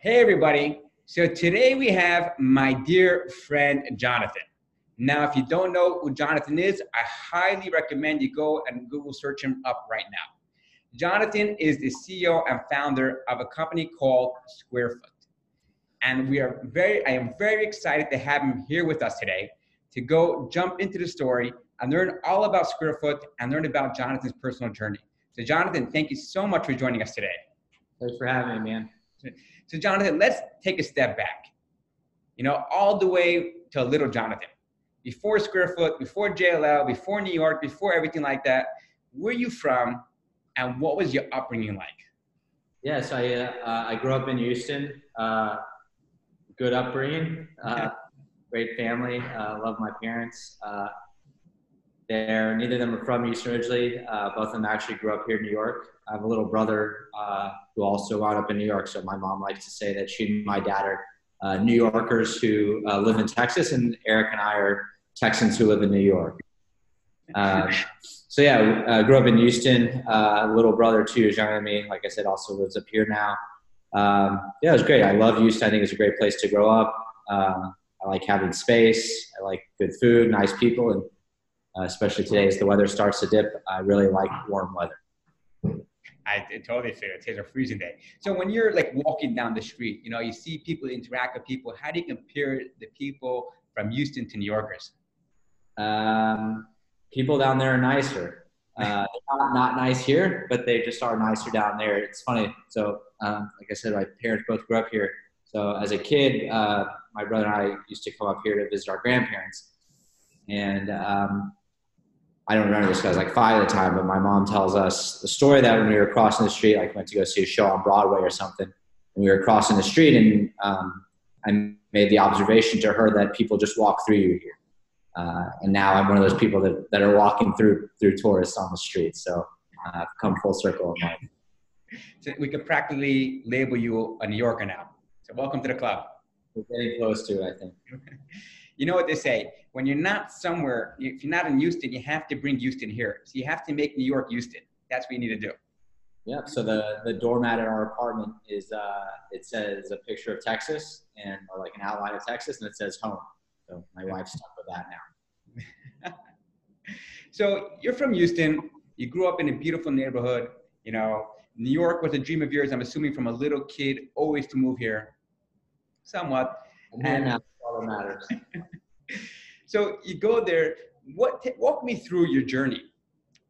Hey, everybody. So today we have my dear friend Jonathan. Now, if you don't know who Jonathan is, I highly recommend you go and Google search him up right now. Jonathan is the CEO and founder of a company called Squarefoot. And we are very, I am very excited to have him here with us today to go jump into the story and learn all about Squarefoot and learn about Jonathan's personal journey. So, Jonathan, thank you so much for joining us today. Thanks for having me, man. So, Jonathan, let's take a step back. You know, all the way to little Jonathan. Before Squarefoot, before JLL, before New York, before everything like that, where are you from and what was your upbringing like? Yes, I, uh, I grew up in Houston. Uh, good upbringing, uh, great family. Uh, love my parents. Uh, there, neither of them are from Houston originally. Uh, both of them actually grew up here in New York. I have a little brother uh, who also wound up in New York. So my mom likes to say that she and my dad are uh, New Yorkers who uh, live in Texas, and Eric and I are Texans who live in New York. Um, so yeah, I grew up in Houston. Uh, little brother two years younger than me. Like I said, also lives up here now. Um, yeah, it was great. I love Houston. I think it's a great place to grow up. Um, I like having space. I like good food, nice people, and uh, especially today as the weather starts to dip, I really like warm weather. I totally feel it. Today's a freezing day. So when you're like walking down the street, you know, you see people interact with people. How do you compare the people from Houston to New Yorkers? Um, people down there are nicer. Uh, not, not nice here, but they just are nicer down there. It's funny. So, um, like I said, my parents both grew up here. So as a kid, uh, my brother and I used to come up here to visit our grandparents. And um, I don't remember this because I was like five at the time, but my mom tells us the story that when we were crossing the street, like went to go see a show on Broadway or something, and we were crossing the street, and um, I made the observation to her that people just walk through you here. Uh, and now I'm one of those people that, that are walking through through tourists on the street. So uh, I've come full circle in life. So we could practically label you a New Yorker now. So welcome to the club. We're getting close to it, I think. You know what they say when you're not somewhere if you're not in houston you have to bring houston here. So you have to make new york houston. That's what you need to do. Yeah so the the doormat in our apartment is uh it says a picture of texas and or like an outline of texas and it says home. So my wife's stuck with that now. So you're from houston. You grew up in a beautiful neighborhood. You know new york was a dream of yours i'm assuming from a little kid always to move here. Somewhat. And now all that matters. so you go there. What walk me through your journey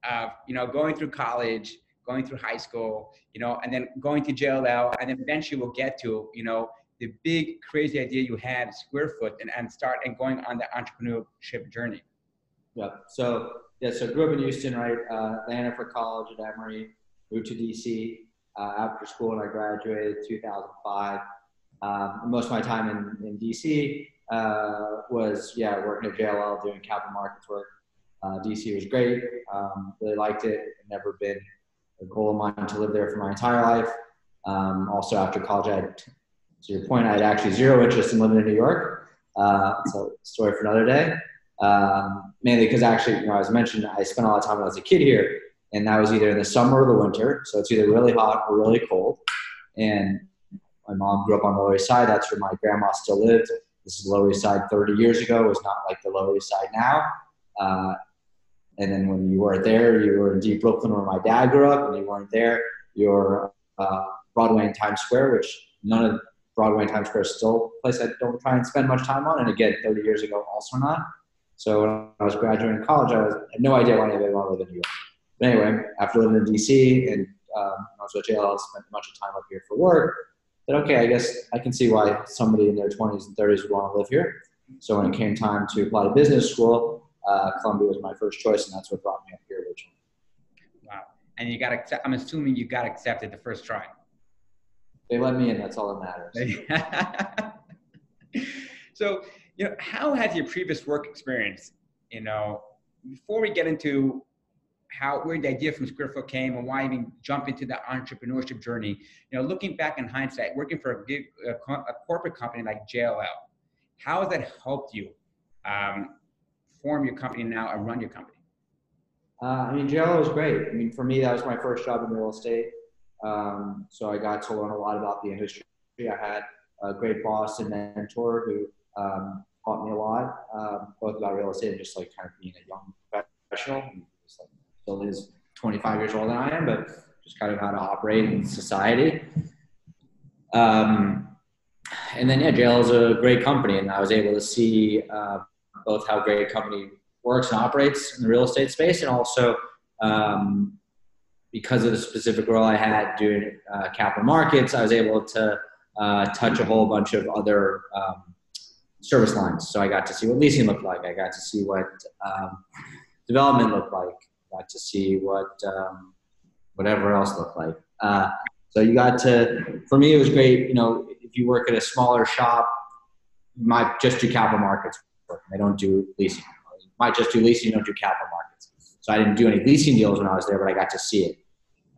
of you know going through college, going through high school, you know, and then going to JLL, and then eventually we'll get to you know the big crazy idea you had, Squarefoot, and, and start and going on the entrepreneurship journey. Yeah. So yeah. So I grew up in Houston, right? Uh, Atlanta for college at Emory. Moved to DC uh, after school, and I graduated 2005. Um, most of my time in, in DC uh, was, yeah, working at JLL doing capital markets work. Uh, DC was great. Um, really liked it. Never been a goal of mine to live there for my entire life. Um, also, after college, I had, to your point, I had actually zero interest in living in New York. Uh, so, story for another day. Um, mainly because actually, you know, as mentioned, I spent a lot of time when I was a kid here, and that was either in the summer or the winter. So it's either really hot or really cold. And my mom grew up on the Lower East Side. That's where my grandma still lived. This is Lower East Side 30 years ago. Was not like the Lower East Side now. Uh, and then when you weren't there, you were in deep Brooklyn where my dad grew up, and you weren't there, you're uh, Broadway and Times Square, which none of Broadway and Times Square is still a place I don't try and spend much time on. And again, 30 years ago, also not. So when I was graduating college, I was, had no idea why anybody wanted to live in New York. But anyway, after living in DC and um, I was with I spent much of time up here for work that okay, I guess I can see why somebody in their 20s and 30s would want to live here. So when it came time to apply to business school, uh, Columbia was my first choice, and that's what brought me up here originally. Wow! And you got accept. I'm assuming you got accepted the first try. They let me in. That's all that matters. so you know, how has your previous work experience? You know, before we get into how where the idea from Squarefoot came and why even jump into the entrepreneurship journey. You know, looking back in hindsight, working for a, big, a, a corporate company like JLL, how has that helped you um, form your company now and run your company? Uh, I mean, JLL was great. I mean, for me, that was my first job in real estate. Um, so I got to learn a lot about the industry I had a great boss and mentor who um, taught me a lot, um, both about real estate and just like kind of being a young professional. Still is 25 years older than I am, but just kind of how to operate in society. Um, and then yeah, JLL is a great company, and I was able to see uh, both how great a company works and operates in the real estate space, and also um, because of the specific role I had doing uh, capital markets, I was able to uh, touch a whole bunch of other um, service lines. So I got to see what leasing looked like. I got to see what um, development looked like. Got to see what um, whatever else looked like. Uh, so you got to, for me, it was great. You know, if you work at a smaller shop, you might just do capital markets. They don't do leasing. You might just do leasing. You don't do capital markets. So I didn't do any leasing deals when I was there, but I got to see it.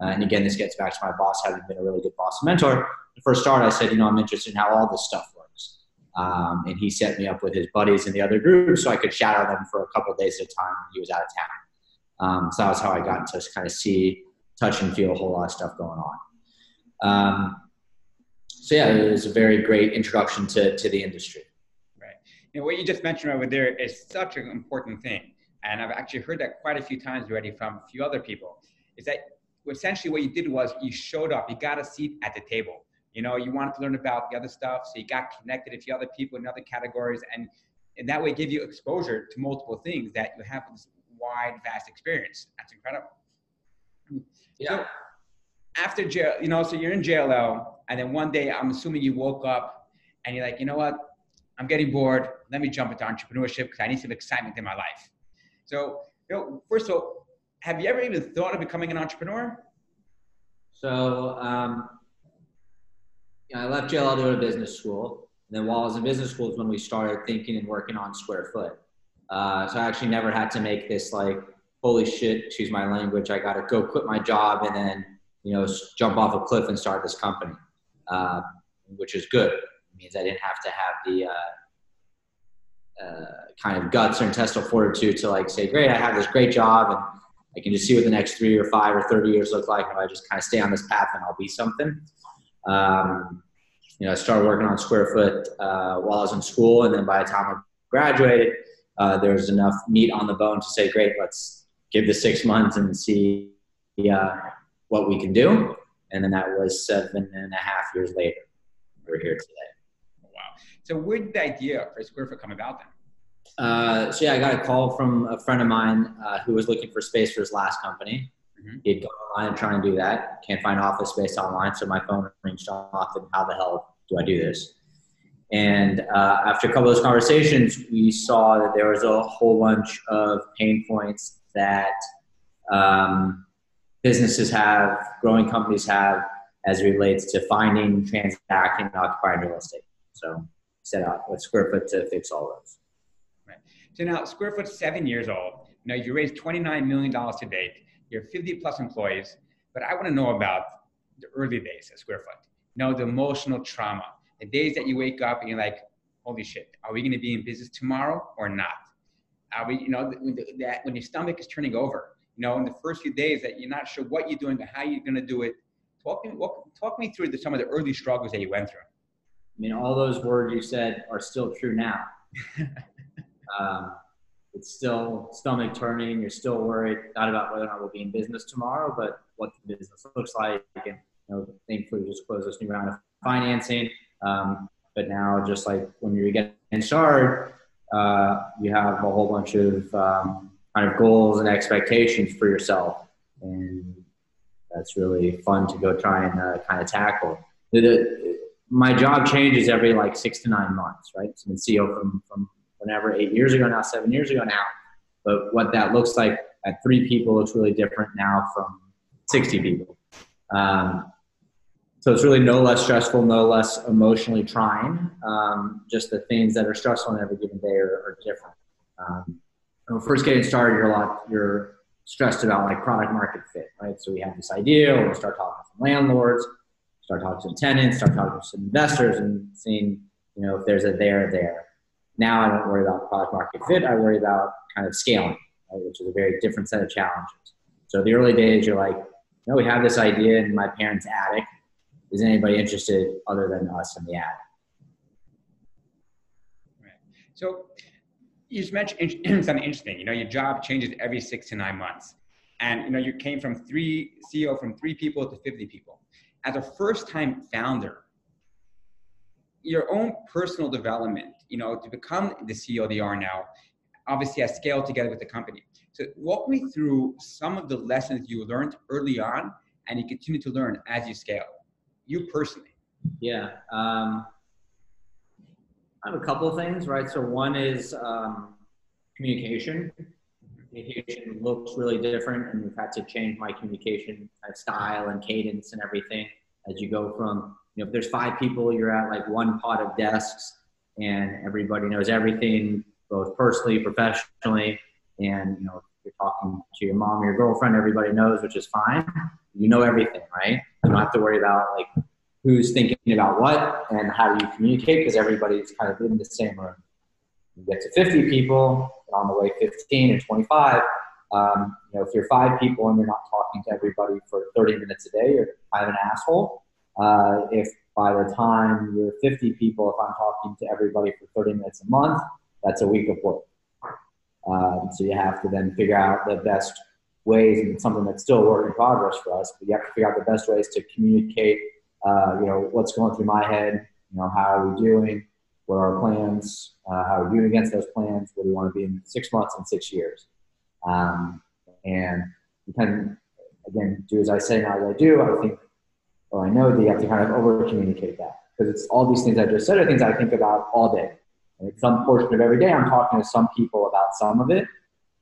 Uh, and again, this gets back to my boss having been a really good boss and mentor. The first start, I said, you know, I'm interested in how all this stuff works. Um, and he set me up with his buddies in the other group so I could shadow them for a couple days at a time when he was out of town. Um, so that was how I got to kind of see, touch, and feel a whole lot of stuff going on. Um, so yeah, it was a very great introduction to, to the industry. Right. Know, what you just mentioned over there is such an important thing. And I've actually heard that quite a few times already from a few other people, is that essentially what you did was you showed up, you got a seat at the table. You know, you wanted to learn about the other stuff, so you got connected to a few other people in other categories, and, and that way give you exposure to multiple things that you have wide, vast experience. That's incredible. Yeah. So after JLL, you know, so you're in JLL, and then one day I'm assuming you woke up and you're like, you know what? I'm getting bored. Let me jump into entrepreneurship because I need some excitement in my life. So, you know, first of all, have you ever even thought of becoming an entrepreneur? So, um, you know, I left JLL to go to business school. And then while I was in business school is when we started thinking and working on Square Foot. Uh, so I actually never had to make this like, holy shit, excuse my language, I got to go quit my job and then, you know, jump off a cliff and start this company, uh, which is good. It means I didn't have to have the uh, uh, kind of guts or intestinal fortitude to like say, great, I have this great job and I can just see what the next three or five or 30 years look like. If I just kind of stay on this path, and I'll be something. Um, you know, I started working on Square Foot uh, while I was in school, and then by the time I graduated, uh, there was enough meat on the bone to say, "Great, let's give this six months and see uh, what we can do." And then that was seven and a half years later. We're here today. Wow! So, where did the idea for Square Foot come about then? Uh, so yeah, I got a call from a friend of mine uh, who was looking for space for his last company. Mm-hmm. He'd go online and try and do that. Can't find office space online, so my phone rings off. And how the hell do I do this? And uh, after a couple of those conversations, we saw that there was a whole bunch of pain points that um, businesses have, growing companies have, as relates to finding, transacting, and occupying real estate. So set out with Square Foot to fix all those. Right. So now Square Foot's seven years old. Now you raised $29 million to date. You have 50 plus employees, but I want to know about the early days at Square Foot. You know, the emotional trauma, the days that you wake up and you're like, holy shit, are we going to be in business tomorrow or not? Are we, you know, that when your stomach is turning over, you know, in the first few days that you're not sure what you're doing, how you're going to do it. Talk me, walk, talk me through the, some of the early struggles that you went through. I mean, all those words you said are still true now. um, it's still stomach turning. You're still worried not about whether or not we'll be in business tomorrow, but what the business looks like. And you know, thankfully, we just closed this new round of financing. Um, but now, just like when you're getting started, uh, you have a whole bunch of um, kind of goals and expectations for yourself, and that's really fun to go try and uh, kind of tackle. The, the, my job changes every like six to nine months, right? So I'm CEO from from whenever, eight years ago now, seven years ago now. But what that looks like at three people looks really different now from 60 people. Um, so it's really no less stressful, no less emotionally trying. Um, just the things that are stressful on every given day are, are different. Um, when first getting started, you're a lot, you're stressed about like product market fit, right? So we have this idea, we start talking to landlords, start talking to tenants, start talking to some investors, and seeing, you know, if there's a there there. Now I don't worry about product market fit. I worry about kind of scaling, right, which is a very different set of challenges. So the early days, you're like, know, we have this idea in my parents' attic. Is anybody interested other than us in the ad? Right. So you just mentioned something interesting. You know, your job changes every six to nine months, and you know you came from three CEO from three people to fifty people. As a first-time founder, your own personal development, you know, to become the CEO they are now, obviously has scaled together with the company. So walk me through some of the lessons you learned early on and you continue to learn as you scale, you personally. Yeah. Um, I have a couple of things, right? So one is um, communication. Communication looks really different, and we've had to change my communication style and cadence and everything as you go from you know if there's five people, you're at like one pot of desks, and everybody knows everything, both personally, professionally, and you know you're talking to your mom or your girlfriend, everybody knows, which is fine. You know everything, right? You don't have to worry about like who's thinking about what and how you communicate because everybody's kind of in the same room. You get to 50 people, on the way 15 or 25. Um, you know, if you're five people and you're not talking to everybody for 30 minutes a day, you're kind of an asshole. Uh, if by the time you're 50 people, if I'm talking to everybody for 30 minutes a month, that's a week of work. Um, so you have to then figure out the best ways, and something that's still a work in progress for us. But you have to figure out the best ways to communicate. Uh, you know what's going through my head. You know how are we doing? What are our plans? Uh, how are we doing against those plans? Where do we want to be in six months and six years? Um, and you can again do as I say, not as I do. I think, or I know that you have to kind of over communicate that because it's all these things I just said are things I think about all day. Like some portion of every day, I'm talking to some people about some of it,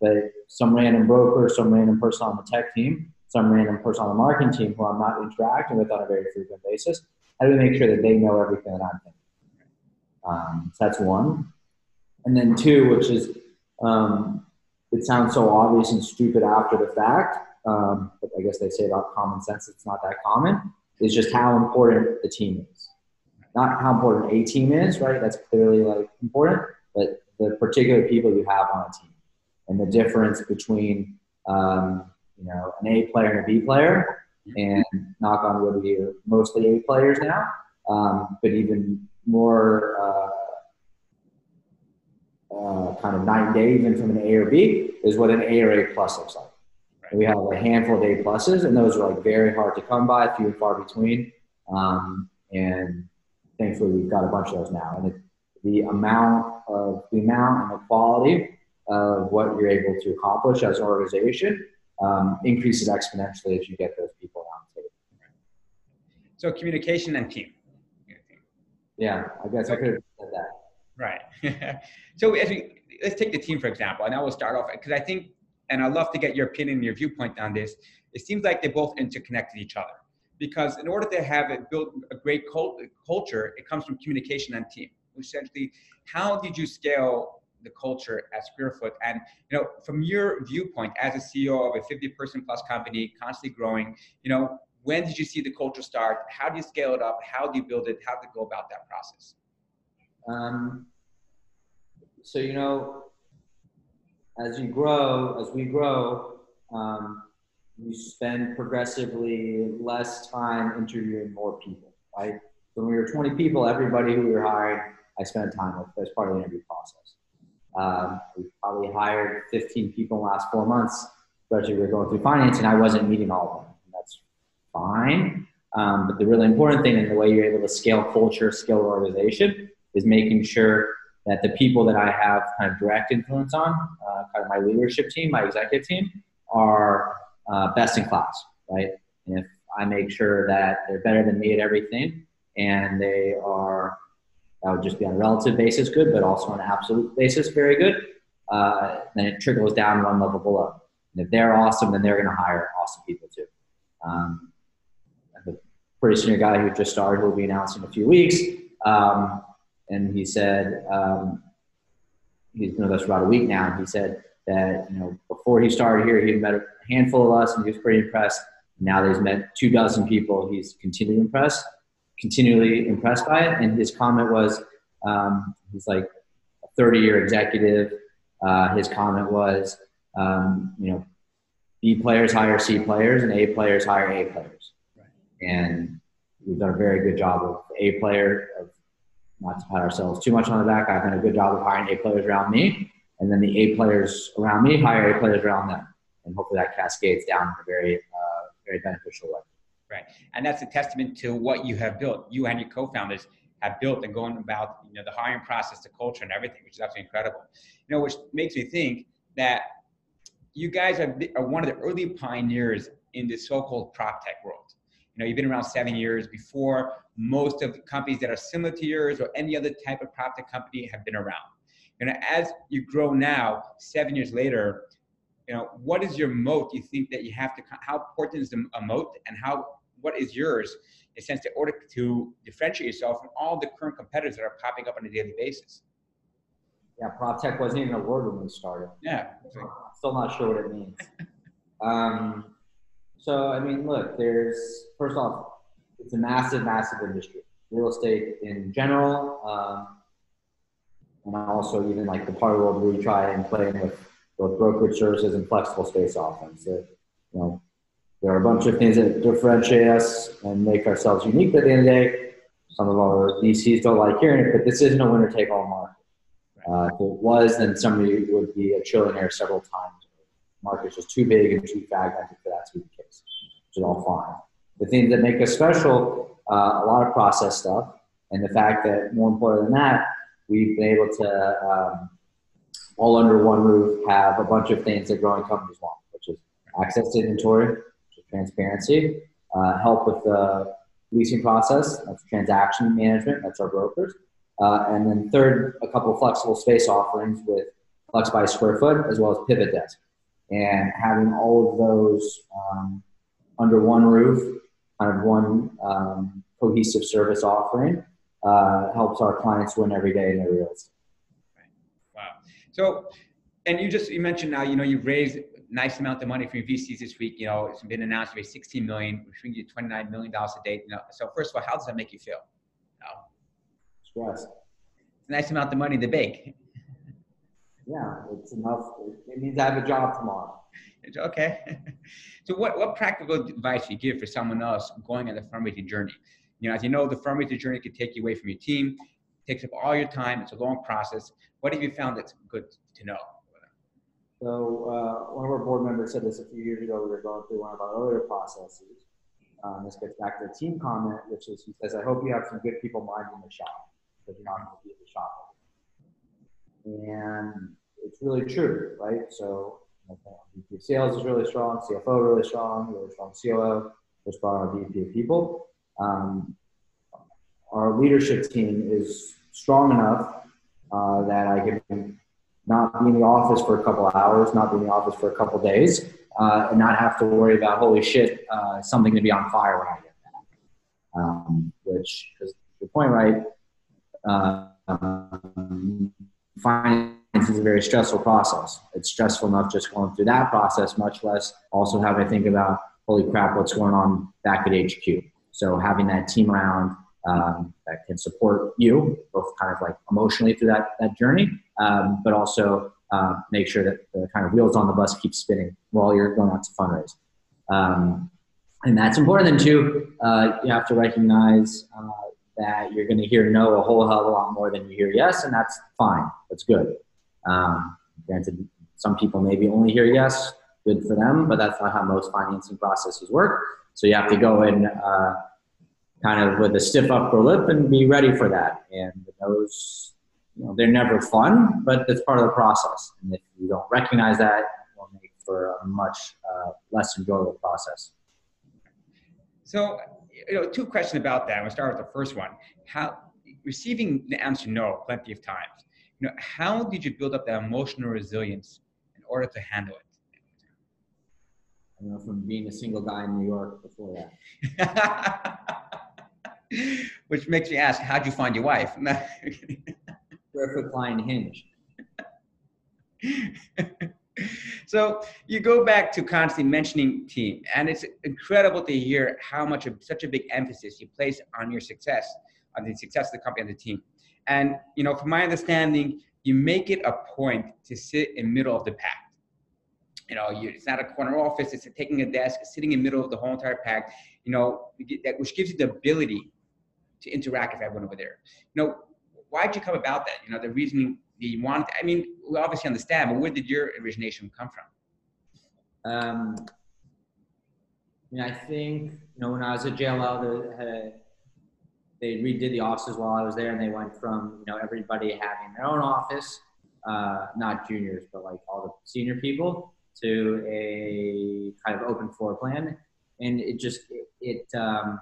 but some random broker, some random person on the tech team, some random person on the marketing team who I'm not interacting with on a very frequent basis, how do we make sure that they know everything that I'm thinking? Um, so that's one. And then two, which is, um, it sounds so obvious and stupid after the fact, um, but I guess they say about common sense, it's not that common, is just how important the team is not how important a team is, right? That's clearly like important, but the particular people you have on a team and the difference between um, you know an A player and a B player. And knock on wood, we are mostly A players now, um, but even more uh, uh, kind of nine and day, even from an A or B, is what an A or A plus looks like. We have a handful of A pluses, and those are like very hard to come by, few and far between. Um, and thankfully we've got a bunch of those now. And it, the amount of the amount and the quality of what you're able to accomplish as an organization um, increases exponentially as you get those people on the table. So communication and team. Yeah, I guess I could have said that. Right. so as we let's take the team for example, and I will start off because I think, and I'd love to get your opinion and your viewpoint on this. It seems like they both interconnect with each other because in order to have it build a great cult, culture, it comes from communication and team. Essentially, how did you scale the culture at Squarefoot? And you know, from your viewpoint as a CEO of a 50 person plus company, constantly growing, you know, when did you see the culture start? How do you scale it up? How do you build it? How do you go about that process? Um, so you know, as you grow, as we grow, um, you spend progressively less time interviewing more people, right? So when we were 20 people, everybody who we were hiring, I spent time with as part of the interview process. Um, we probably hired 15 people in the last four months, especially we were going through finance, and I wasn't meeting all of them. And that's fine. Um, but the really important thing in the way you're able to scale culture, scale organization, is making sure that the people that I have kind of direct influence on, uh, kind of my leadership team, my executive team, are uh, best in class, right? And if I make sure that they're better than me at everything and they are, that would just be on a relative basis good, but also on an absolute basis very good, uh, then it trickles down one level below. And if they're awesome, then they're going to hire awesome people too. Um, pretty senior guy who just started, who will be announced in a few weeks, um, and he said, um, he's been with us for about a week now, and he said that, you know, before he started here, he met a handful of us, and he was pretty impressed. Now that he's met two dozen people, he's continually impressed, continually impressed by it. And his comment was, um, he's like a 30 year executive. Uh, his comment was, um, you know, B players hire C players, and A players hire A players. Right. And we've done a very good job of A player of not to pat ourselves too much on the back. I've done a good job of hiring A players around me, and then the A players around me hire A players around them, and hopefully that cascades down in a very, uh, very beneficial way. Right, and that's a testament to what you have built. You and your co-founders have built and going about you know the hiring process, the culture, and everything, which is absolutely incredible. You know, which makes me think that you guys are, are one of the early pioneers in the so-called prop tech world. You know, you've been around seven years before most of the companies that are similar to yours or any other type of prop tech company have been around. You know, as you grow now, seven years later, you know, what is your moat? You think that you have to? How important is the, a moat, and how what is yours in a sense in order to differentiate yourself from all the current competitors that are popping up on a daily basis? Yeah, prop tech wasn't even a word when we started. Yeah, still not sure what it means. um, so I mean, look, there's first off, it's a massive, massive industry. Real estate in general, um, and also even like the part of the world where we try and play with both brokerage services and flexible space offerings. That you know, there are a bunch of things that differentiate us and make ourselves unique. At the end of the day, some of our VCs don't like hearing it, but this isn't a winner-take-all market. Uh, if it was, then somebody would be a trillionaire several times. The market's just too big and too fragmented for that to be the case, which is all fine. The things that make us special, uh, a lot of process stuff, and the fact that more important than that, we've been able to um, all under one roof have a bunch of things that growing companies want, which is access to inventory, transparency, uh, help with the leasing process, that's transaction management, that's our brokers. Uh, and then third, a couple of flexible space offerings with Flex by Square Foot as well as Pivot Desk. And having all of those um, under one roof, kind of one um, cohesive service offering, uh, helps our clients win every day in their real estate. Wow. So, and you just you mentioned now, you know, you've raised nice amount of money from your VCs this week. You know, it's been announced to raise 16 million, which brings you 29 million dollars a day. You know, so first of all, how does that make you feel? Stress. It's a nice amount of money to bake. Yeah, it's enough. It means I have a job tomorrow. Okay. so what, what practical advice do you give for someone else going on the fundraising journey? You know, as you know, the fundraising journey can take you away from your team, takes up all your time. It's a long process. What have you found that's good to know? So uh, one of our board members said this a few years ago. We were going through one of our earlier processes. Um, this gets back to the team comment, which is he says, "I hope you have some good people minding the shop because you're not going to be at the shop." And it's really true, right? So VP of sales is really strong, CFO really strong, really strong COO, just our VP of people. Um, our leadership team is strong enough uh, that I can not be in the office for a couple hours, not be in the office for a couple days, uh, and not have to worry about holy shit, uh, something to be on fire when I get back. Um, which is the point, right? Uh, finance is a very stressful process. It's stressful enough just going through that process, much less also having to think about holy crap, what's going on back at HQ. So having that team around um, that can support you, both kind of like emotionally through that, that journey, um, but also uh, make sure that the kind of wheels on the bus keep spinning while you're going out to fundraise. Um, and that's important. Then too, uh, you have to recognize uh, that you're going to hear no a whole hell of a lot more than you hear yes, and that's fine. That's good. Um, granted, some people maybe only hear yes, good for them, but that's not how most financing processes work. So you have to go in uh, kind of with a stiff upper lip and be ready for that. And those, you know, they're never fun, but it's part of the process. And if you don't recognize that, it will make for a much uh, less enjoyable process. So, you know, two questions about that. We'll start with the first one. How receiving the answer no plenty of times. You know, how did you build up that emotional resilience in order to handle it? I know from being a single guy in New York before that. Which makes me ask, how'd you find your wife? Perfect line hinge. so you go back to constantly mentioning team, and it's incredible to hear how much of such a big emphasis you place on your success, on the success of the company and the team. And you know, from my understanding, you make it a point to sit in middle of the pack you know, you, it's not a corner office. It's taking a desk, sitting in the middle of the whole entire pack. you know, that which gives you the ability to interact with everyone over there. You know, why did you come about that? You know, the reason you wanted. I mean, we obviously understand, but where did your origination come from? Um, I mean, I think you know when I was at JLL, they, they redid the offices while I was there, and they went from you know everybody having their own office, uh, not juniors, but like all the senior people, to a kind of open floor plan, and it just it, it um,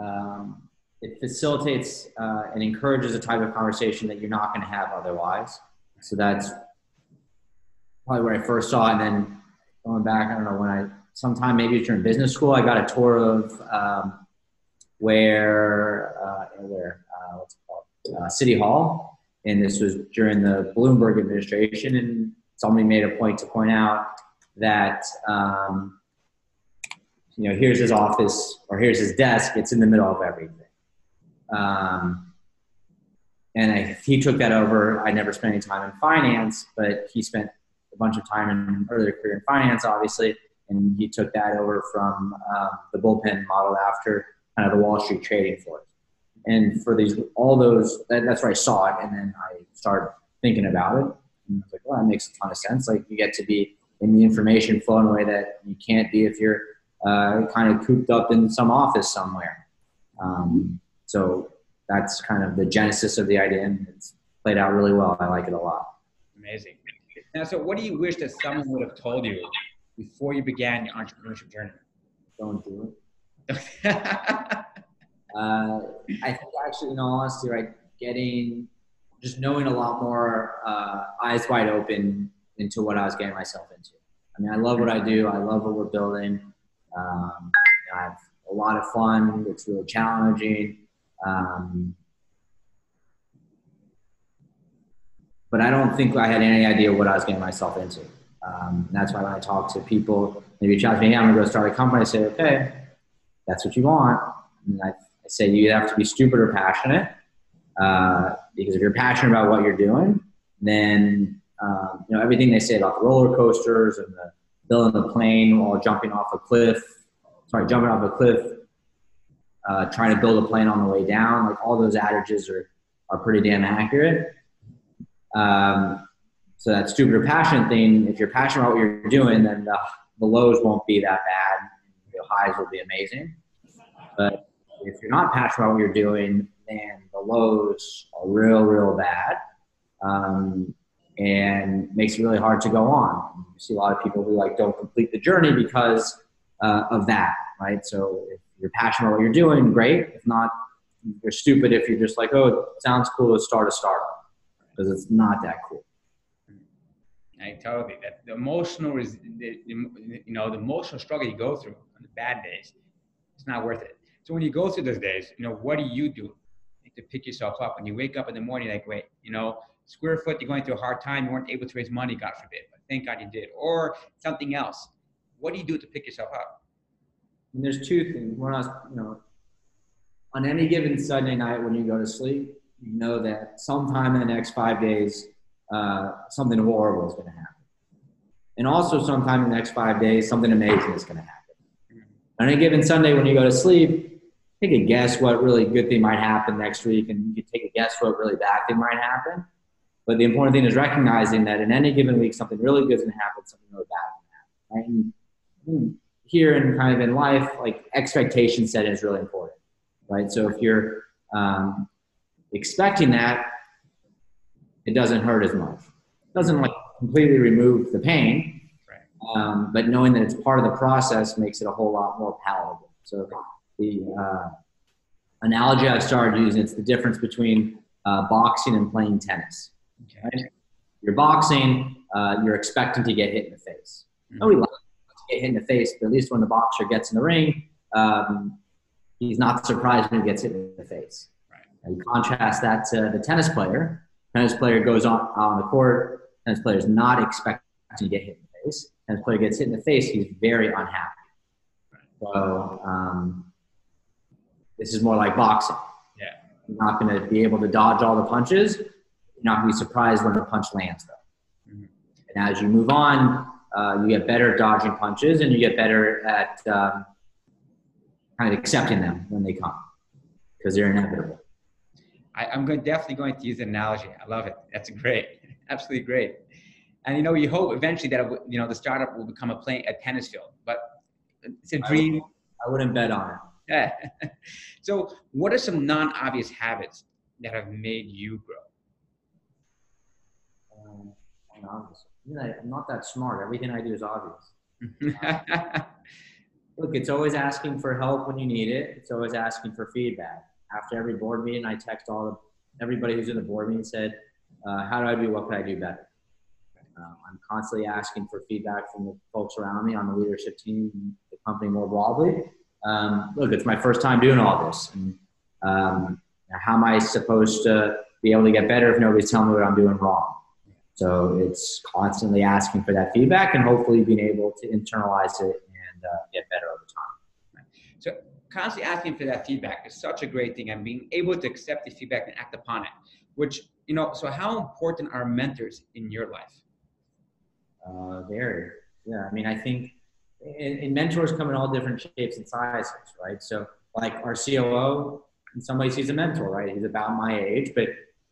um, it facilitates uh, and encourages a type of conversation that you're not going to have otherwise. So that's probably where I first saw it. And then going back, I don't know when I, sometime maybe during business school, I got a tour of um, where, uh, where, uh, what's it called? Uh, City Hall. And this was during the Bloomberg administration. And somebody made a point to point out that, um, you know, here's his office or here's his desk. It's in the middle of everything. Um, and I, he took that over. I never spent any time in finance, but he spent a bunch of time in earlier career in finance, obviously, and he took that over from um, the bullpen model after kind of the Wall Street trading floors. And for these, all those, that, that's where I saw it, and then I started thinking about it, and I was like, well, that makes a ton of sense. Like you get to be in the information flow in a way that you can't be if you're uh, kind of cooped up in some office somewhere. Um, so that's kind of the genesis of the idea, and it's played out really well. I like it a lot. Amazing. Now, so what do you wish that someone would have told you before you began your entrepreneurship journey? Don't do it. uh, I think actually, in all honesty, right, getting just knowing a lot more, uh, eyes wide open into what I was getting myself into. I mean, I love what I do. I love what we're building. Um, I have a lot of fun. It's really challenging. Um, but I don't think I had any idea what I was getting myself into. Um, that's why when I talk to people, maybe you challenge me, hey, I'm gonna go start a company. I say, okay, that's what you want. And I, I say you have to be stupid or passionate. Uh, because if you're passionate about what you're doing, then um, you know everything they say about the roller coasters and the building the plane while jumping off a cliff. Sorry, jumping off a cliff uh, trying to build a plane on the way down. Like all those adages are, are pretty damn accurate. Um, so that stupid or passion thing, if you're passionate about what you're doing, then the, the lows won't be that bad. The highs will be amazing. But if you're not passionate about what you're doing, then the lows are real, real bad. Um, and makes it really hard to go on. You see a lot of people who like don't complete the journey because uh, of that, right? So if you're passionate about what you're doing, great. If not, you're stupid if you're just like, oh, it sounds cool to start a startup because it's not that cool. I totally that the emotional is the, you know the emotional struggle you go through on the bad days, it's not worth it. So when you go through those days, you know what do you do to pick yourself up? When you wake up in the morning, like wait, you know, square foot, you're going through a hard time, you weren't able to raise money, God forbid, but thank God you did, or something else. What do you do to pick yourself up? And there's two things. One is, you know, on any given Sunday night when you go to sleep, you know that sometime in the next five days, uh, something horrible is going to happen. And also, sometime in the next five days, something amazing is going to happen. On any given Sunday when you go to sleep, take a guess what really good thing might happen next week, and you can take a guess what really bad thing might happen. But the important thing is recognizing that in any given week, something really good is going to happen, something really bad is going to happen. Right? And, here and kind of in life, like expectation setting is really important, right? So if you're um, expecting that, it doesn't hurt as much. It doesn't like completely remove the pain, um, but knowing that it's part of the process makes it a whole lot more palatable. So the uh, analogy I've started using it's the difference between uh, boxing and playing tennis. Okay. Right? You're boxing, uh, you're expecting to get hit in the face. Mm-hmm. Oh, we get hit in the face, but at least when the boxer gets in the ring, um, he's not surprised when he gets hit in the face. Right. And you contrast that to the tennis player. Tennis player goes on on the court. Tennis player is not expecting to get hit in the face. Tennis player gets hit in the face, he's very unhappy. Right. So um, this is more like boxing. Yeah. You're not going to be able to dodge all the punches. You're not going to be surprised when the punch lands, though. Mm-hmm. And as you move on, uh, you get better dodging punches and you get better at um, kind of accepting them when they come because they're inevitable. I, am going definitely going to use the analogy. I love it. That's great, absolutely great. And you know, you hope eventually that you know the startup will become a play a tennis field, but it's a dream. I wouldn't bet on it. Yeah. so, what are some non-obvious habits that have made you grow? Um, non-obvious. I'm not that smart. Everything I do is obvious. uh, look, it's always asking for help when you need it. It's always asking for feedback. After every board meeting, I text all of everybody who's in the board meeting and said, uh, "How do I do? What can I do better?" Um, I'm constantly asking for feedback from the folks around me on the leadership team, the company more broadly. Um, look, it's my first time doing all this, and um, how am I supposed to be able to get better if nobody's telling me what I'm doing wrong? So it's constantly asking for that feedback and hopefully being able to internalize it and uh, get better over time. So constantly asking for that feedback is such a great thing and being able to accept the feedback and act upon it, which, you know, so how important are mentors in your life? Uh, very. Yeah. I mean, I think and, and mentors come in all different shapes and sizes, right? So like our COO, in some ways he's a mentor, right? He's about my age, but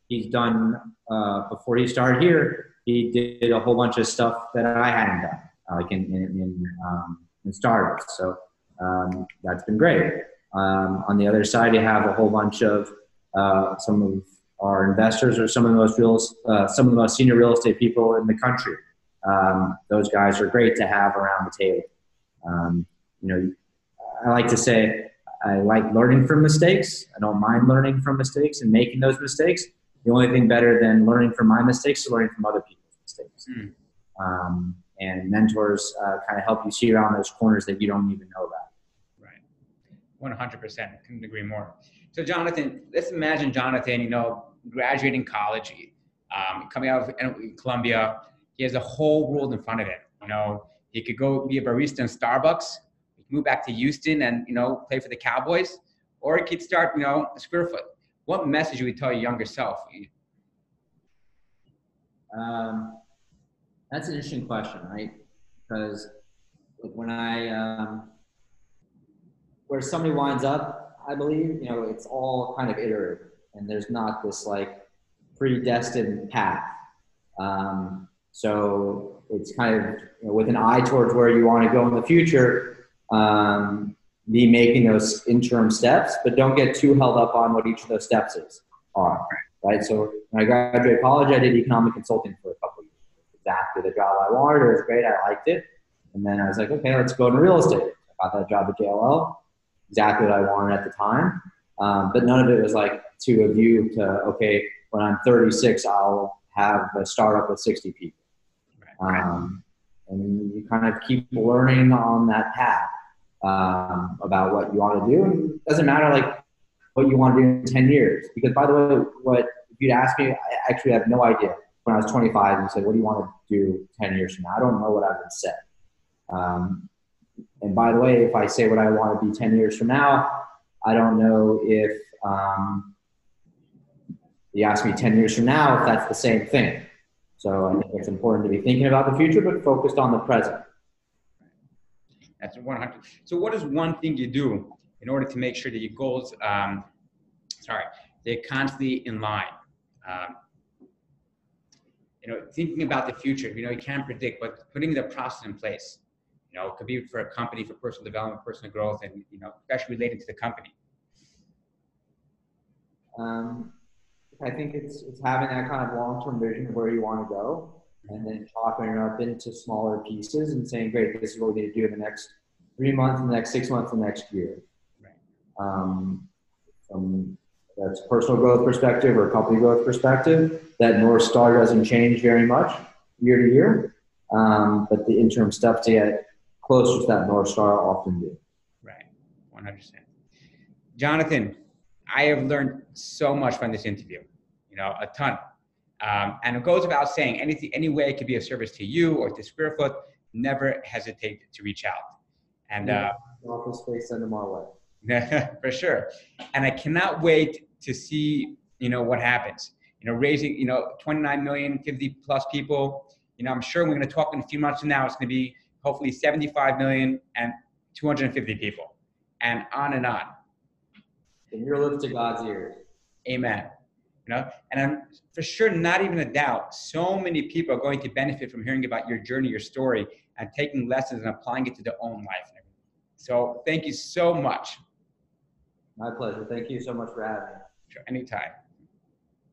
he's done uh, before he started here. He did a whole bunch of stuff that I hadn't done, uh, like in in, in, um, in startups. So um, that's been great. Um, on the other side, you have a whole bunch of uh, some of our investors or some of the most real, uh, some of the most senior real estate people in the country. Um, those guys are great to have around the table. Um, you know, I like to say I like learning from mistakes. I don't mind learning from mistakes and making those mistakes. The only thing better than learning from my mistakes is learning from other people's mistakes. Mm. Um, and mentors uh, kind of help you see around those corners that you don't even know about. Right. 100%. Couldn't agree more. So, Jonathan, let's imagine Jonathan, you know, graduating college, um, coming out of Columbia. He has a whole world in front of him. You know, he could go be a barista in Starbucks, move back to Houston and, you know, play for the Cowboys, or he could start, you know, a Squarefoot. What message would you tell your younger self? Um, that's an interesting question, right? Because when I, um, where somebody winds up, I believe, you know, it's all kind of iterative and there's not this like predestined path. Um, so it's kind of you know, with an eye towards where you want to go in the future. Um, be making those interim steps, but don't get too held up on what each of those steps is are. Right. So when I graduated college, I did economic consulting for a couple years. Exactly the job I wanted. It was great. I liked it. And then I was like, okay, let's go into real estate. I got that job at JLL. Exactly what I wanted at the time. Um, but none of it was like to a view to okay, when I'm 36, I'll have a startup with 60 people. Um, and you kind of keep learning on that path um, about what you want to do. And it doesn't matter like what you want to do in 10 years. Because by the way, what if you'd ask me, I actually have no idea. When I was 25 and said, what do you want to do 10 years from now? I don't know what I would say. Um, and by the way, if I say what I want to be 10 years from now, I don't know if um, you ask me 10 years from now if that's the same thing. So I think it's important to be thinking about the future, but focused on the present. That's 100. So what is one thing you do in order to make sure that your goals, um, sorry, they're constantly in line? Um, you know, thinking about the future, you know, you can't predict, but putting the process in place, you know, it could be for a company, for personal development, personal growth, and, you know, especially related to the company. Um, I think it's it's having that kind of long term vision of where you want to go, and then chopping it up into smaller pieces and saying, "Great, this is what we need to do in the next three months, in the next six months, the next year." Right. Um, from that's personal growth perspective or company growth perspective, that north star doesn't change very much year to year, um, but the interim steps to get closer to that north star often do. Right, one hundred percent. Jonathan, I have learned so much from this interview, you know, a ton. Um, and it goes without saying, anything, any way it could be of service to you or to Squarefoot, never hesitate to reach out. And uh, office space, send them our way. for sure. And I cannot wait to see, you know, what happens. You know, raising, you know, 29 million, 50 plus people. You know, I'm sure we're going to talk in a few months from now. It's going to be hopefully 75 million and 250 people and on and on. From your lips to God's ears. Amen. You know, and I'm for sure not even a doubt. So many people are going to benefit from hearing about your journey, your story, and taking lessons and applying it to their own life. So thank you so much. My pleasure. Thank you so much for having me. Sure, anytime.